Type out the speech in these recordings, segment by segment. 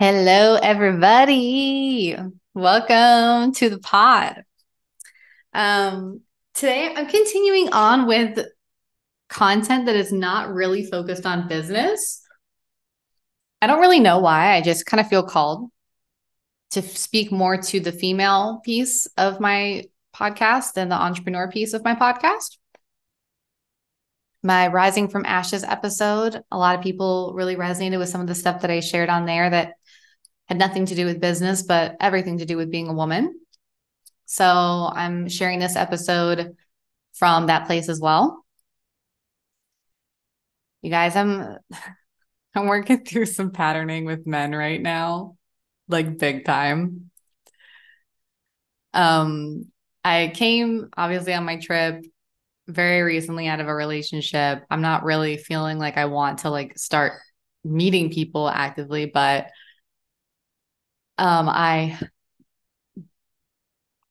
Hello, everybody. Welcome to the pod. Um, today, I'm continuing on with content that is not really focused on business. I don't really know why. I just kind of feel called to speak more to the female piece of my podcast than the entrepreneur piece of my podcast. My Rising from Ashes episode, a lot of people really resonated with some of the stuff that I shared on there that had nothing to do with business, but everything to do with being a woman. So I'm sharing this episode from that place as well. You guys, I'm I'm working through some patterning with men right now, like big time. Um, I came obviously on my trip very recently out of a relationship. I'm not really feeling like I want to like start meeting people actively, but um, I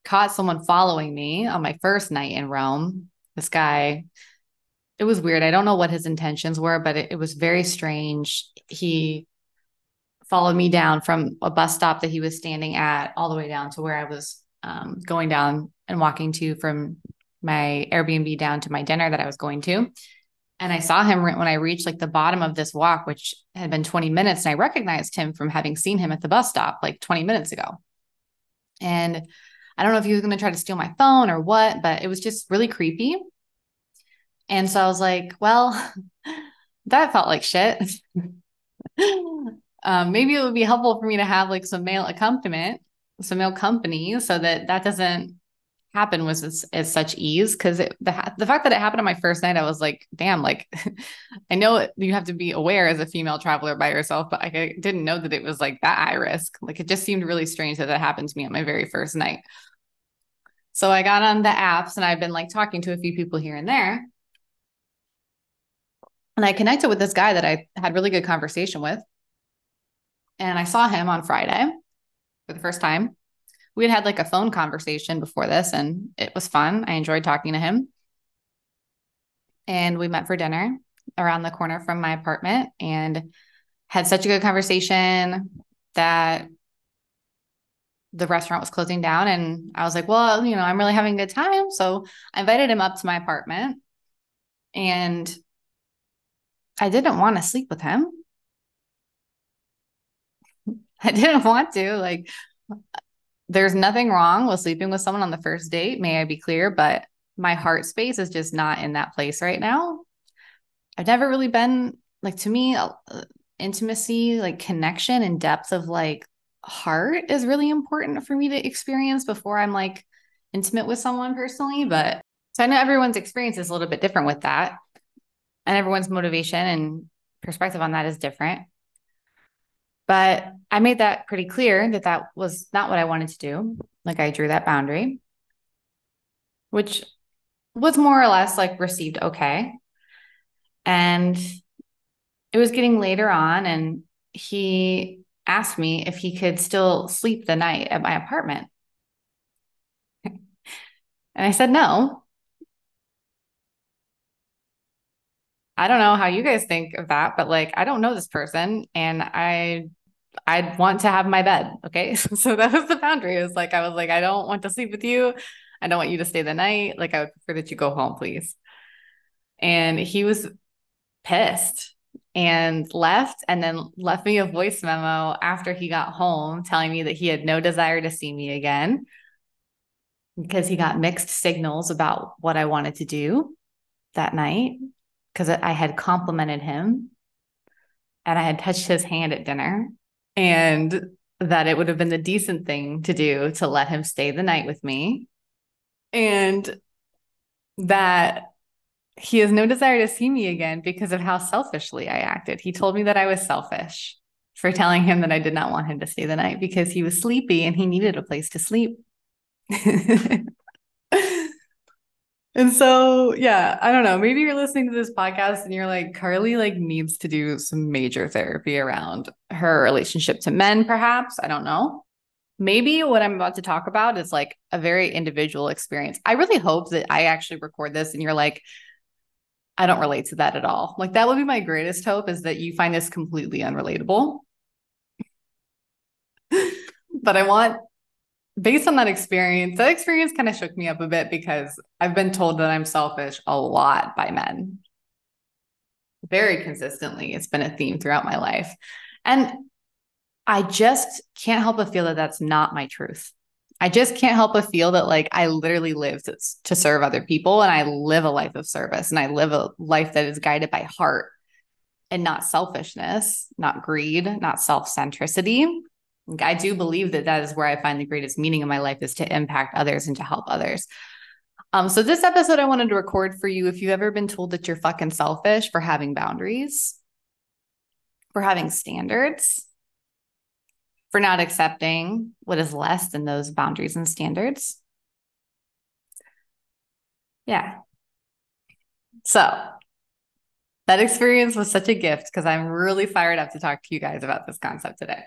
caught someone following me on my first night in Rome. This guy, it was weird. I don't know what his intentions were, but it, it was very strange. He followed me down from a bus stop that he was standing at all the way down to where I was um, going down and walking to from my Airbnb down to my dinner that I was going to. And I saw him when I reached like the bottom of this walk, which had been 20 minutes. And I recognized him from having seen him at the bus stop like 20 minutes ago. And I don't know if he was going to try to steal my phone or what, but it was just really creepy. And so I was like, well, that felt like shit. um, maybe it would be helpful for me to have like some male accompaniment, some male company so that that doesn't happen with as, as such ease because the the fact that it happened on my first night, I was like, damn, like I know you have to be aware as a female traveler by yourself, but I didn't know that it was like that high risk. Like it just seemed really strange that that happened to me on my very first night. So I got on the apps and I've been like talking to a few people here and there. And I connected with this guy that I had really good conversation with. And I saw him on Friday for the first time we had had like a phone conversation before this and it was fun. I enjoyed talking to him. And we met for dinner around the corner from my apartment and had such a good conversation that the restaurant was closing down and I was like, well, you know, I'm really having a good time. So I invited him up to my apartment and I didn't want to sleep with him. I didn't want to. Like, there's nothing wrong with sleeping with someone on the first date, may I be clear, but my heart space is just not in that place right now. I've never really been like to me uh, intimacy, like connection and depth of like heart is really important for me to experience before I'm like intimate with someone personally, but so I know everyone's experience is a little bit different with that. And everyone's motivation and perspective on that is different. But I made that pretty clear that that was not what I wanted to do. Like I drew that boundary, which was more or less like received okay. And it was getting later on, and he asked me if he could still sleep the night at my apartment. and I said no. I don't know how you guys think of that, but like I don't know this person and I I'd want to have my bed. Okay. so that was the boundary. It was like, I was like, I don't want to sleep with you. I don't want you to stay the night. Like, I would prefer that you go home, please. And he was pissed and left and then left me a voice memo after he got home telling me that he had no desire to see me again because he got mixed signals about what I wanted to do that night because I had complimented him and I had touched his hand at dinner and that it would have been the decent thing to do to let him stay the night with me and that he has no desire to see me again because of how selfishly I acted. He told me that I was selfish for telling him that I did not want him to stay the night because he was sleepy and he needed a place to sleep. And so, yeah, I don't know. Maybe you're listening to this podcast and you're like, Carly like needs to do some major therapy around her relationship to men, perhaps. I don't know. maybe what I'm about to talk about is like a very individual experience. I really hope that I actually record this and you're like, I don't relate to that at all. Like that would be my greatest hope is that you find this completely unrelatable. but I want based on that experience, that experience kind of shook me up a bit because I've been told that I'm selfish a lot by men. Very consistently. It's been a theme throughout my life. And I just can't help but feel that that's not my truth. I just can't help but feel that like I literally live to, to serve other people and I live a life of service and I live a life that is guided by heart and not selfishness, not greed, not self centricity. I do believe that that is where I find the greatest meaning in my life is to impact others and to help others. Um, so this episode I wanted to record for you. If you've ever been told that you're fucking selfish for having boundaries, for having standards, for not accepting what is less than those boundaries and standards. Yeah. So that experience was such a gift because I'm really fired up to talk to you guys about this concept today.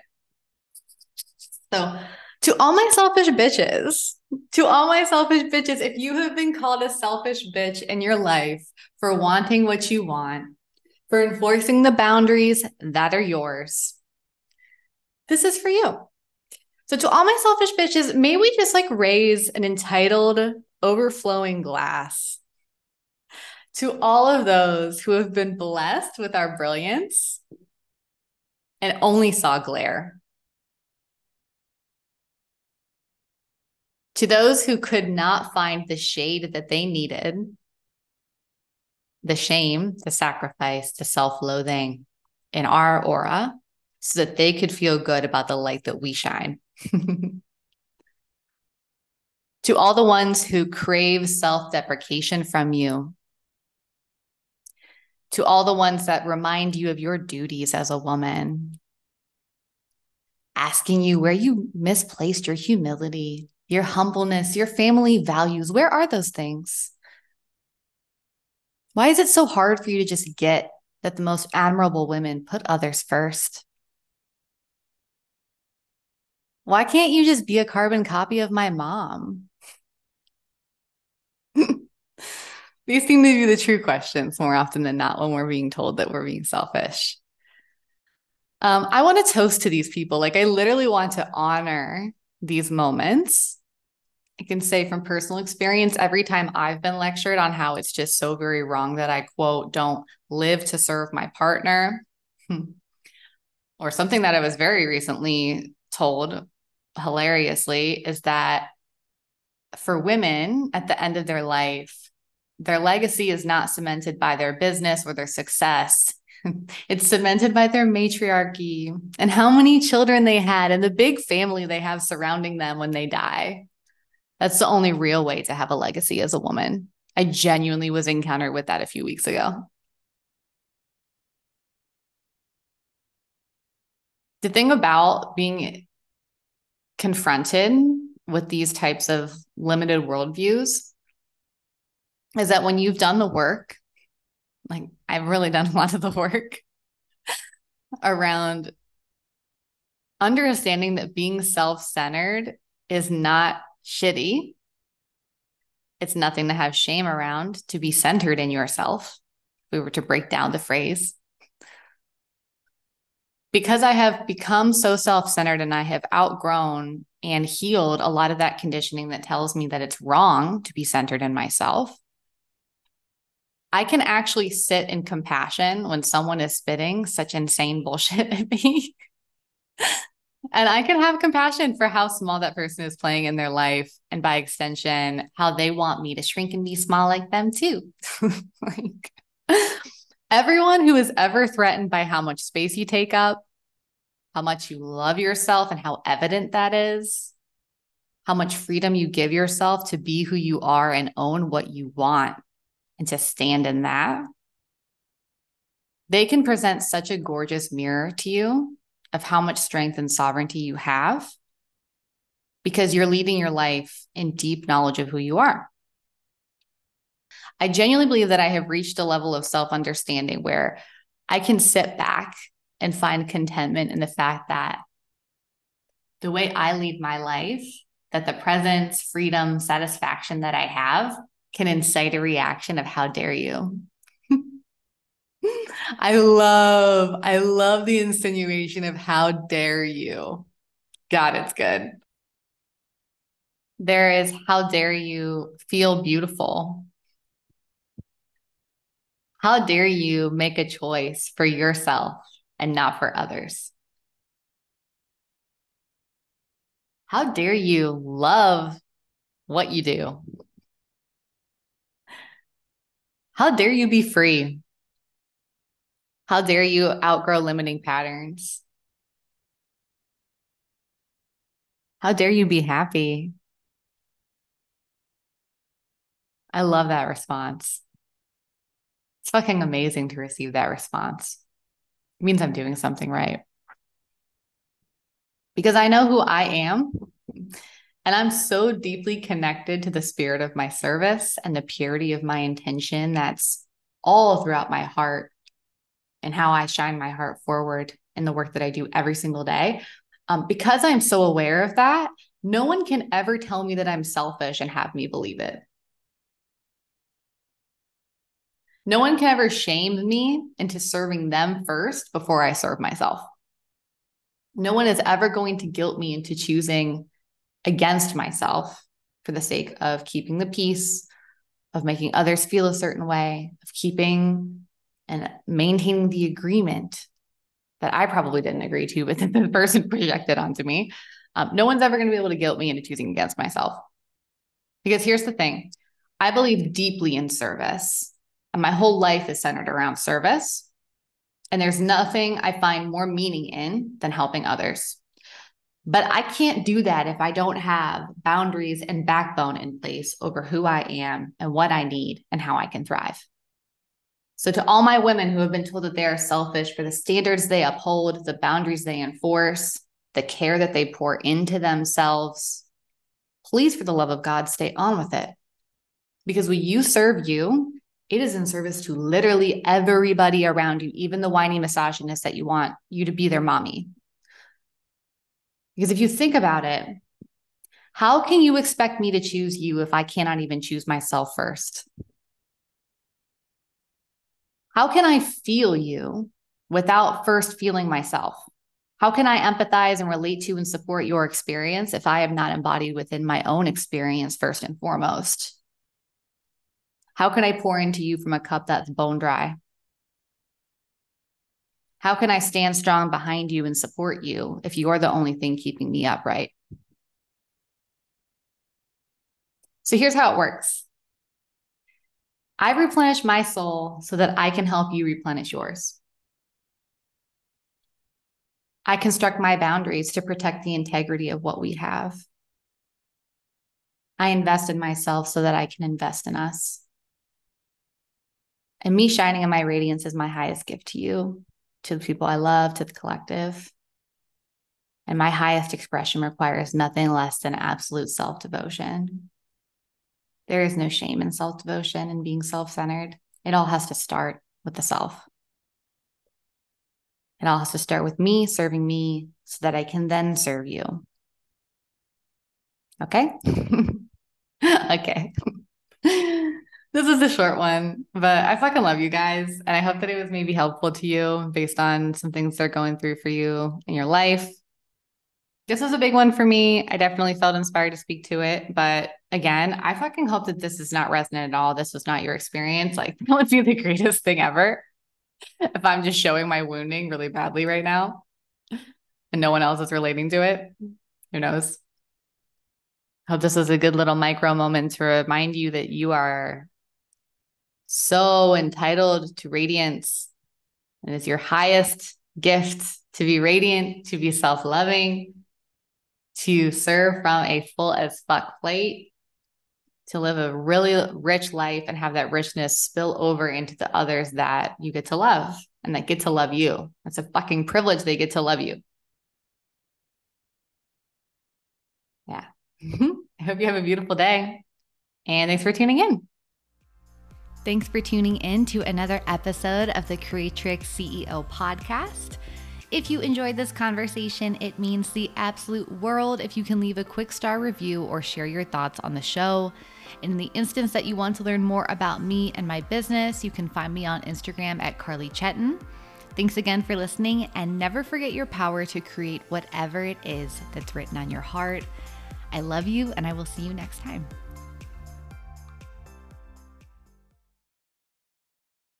So, to all my selfish bitches, to all my selfish bitches, if you have been called a selfish bitch in your life for wanting what you want, for enforcing the boundaries that are yours, this is for you. So, to all my selfish bitches, may we just like raise an entitled, overflowing glass to all of those who have been blessed with our brilliance and only saw glare. To those who could not find the shade that they needed, the shame, the sacrifice, the self loathing in our aura, so that they could feel good about the light that we shine. to all the ones who crave self deprecation from you, to all the ones that remind you of your duties as a woman, asking you where you misplaced your humility, your humbleness, your family values. Where are those things? Why is it so hard for you to just get that the most admirable women put others first? Why can't you just be a carbon copy of my mom? These seem to be the true questions more often than not when we're being told that we're being selfish. Um, I want to toast to these people. Like, I literally want to honor these moments. I can say from personal experience, every time I've been lectured on how it's just so very wrong that I quote, don't live to serve my partner, hmm, or something that I was very recently told hilariously is that for women at the end of their life, their legacy is not cemented by their business or their success. it's cemented by their matriarchy and how many children they had and the big family they have surrounding them when they die. That's the only real way to have a legacy as a woman. I genuinely was encountered with that a few weeks ago. The thing about being confronted with these types of limited worldviews is that when you've done the work, like I've really done a lot of the work around understanding that being self centered is not shitty. It's nothing to have shame around to be centered in yourself. If we were to break down the phrase, because I have become so self centered and I have outgrown and healed a lot of that conditioning that tells me that it's wrong to be centered in myself, I can actually sit in compassion when someone is spitting such insane bullshit at me. and I can have compassion for how small that person is playing in their life. And by extension, how they want me to shrink and be small like them too. like, Everyone who is ever threatened by how much space you take up, how much you love yourself, and how evident that is, how much freedom you give yourself to be who you are and own what you want and to stand in that, they can present such a gorgeous mirror to you of how much strength and sovereignty you have because you're leading your life in deep knowledge of who you are. I genuinely believe that I have reached a level of self understanding where I can sit back and find contentment in the fact that the way I lead my life, that the presence, freedom, satisfaction that I have can incite a reaction of how dare you. I love, I love the insinuation of how dare you. God, it's good. There is how dare you feel beautiful. How dare you make a choice for yourself and not for others? How dare you love what you do? How dare you be free? How dare you outgrow limiting patterns? How dare you be happy? I love that response. It's fucking amazing to receive that response. It means I'm doing something right. Because I know who I am. And I'm so deeply connected to the spirit of my service and the purity of my intention that's all throughout my heart and how I shine my heart forward in the work that I do every single day. Um, because I'm so aware of that, no one can ever tell me that I'm selfish and have me believe it. No one can ever shame me into serving them first before I serve myself. No one is ever going to guilt me into choosing against myself for the sake of keeping the peace, of making others feel a certain way, of keeping and maintaining the agreement that I probably didn't agree to, but that the person projected onto me. Um, no one's ever going to be able to guilt me into choosing against myself. Because here's the thing I believe deeply in service, and my whole life is centered around service. And there's nothing I find more meaning in than helping others. But I can't do that if I don't have boundaries and backbone in place over who I am and what I need and how I can thrive. So, to all my women who have been told that they are selfish for the standards they uphold, the boundaries they enforce, the care that they pour into themselves, please, for the love of God, stay on with it. Because when you serve you, it is in service to literally everybody around you, even the whiny misogynist that you want you to be their mommy. Because if you think about it, how can you expect me to choose you if I cannot even choose myself first? How can I feel you without first feeling myself? How can I empathize and relate to and support your experience if I have not embodied within my own experience first and foremost? How can I pour into you from a cup that's bone dry? How can I stand strong behind you and support you if you're the only thing keeping me upright? So here's how it works I replenish my soul so that I can help you replenish yours. I construct my boundaries to protect the integrity of what we have. I invest in myself so that I can invest in us. And me shining in my radiance is my highest gift to you, to the people I love, to the collective. And my highest expression requires nothing less than absolute self devotion. There is no shame in self devotion and being self centered. It all has to start with the self. It all has to start with me serving me so that I can then serve you. Okay? okay. this is a short one, but I fucking love you guys. And I hope that it was maybe helpful to you based on some things they're going through for you in your life. This was a big one for me. I definitely felt inspired to speak to it. But again, I fucking hope that this is not resonant at all. This was not your experience. Like, that would be the greatest thing ever if I'm just showing my wounding really badly right now and no one else is relating to it. Who knows? Hope this was a good little micro moment to remind you that you are so entitled to radiance. And it's your highest gift to be radiant, to be self loving, to serve from a full as fuck plate, to live a really rich life and have that richness spill over into the others that you get to love and that get to love you. That's a fucking privilege they get to love you. Yeah. Mm-hmm. I hope you have a beautiful day. And thanks for tuning in. Thanks for tuning in to another episode of the Creatrix CEO podcast. If you enjoyed this conversation, it means the absolute world if you can leave a quick star review or share your thoughts on the show. In the instance that you want to learn more about me and my business, you can find me on Instagram at Carly Cheton. Thanks again for listening, and never forget your power to create whatever it is that's written on your heart. I love you, and I will see you next time.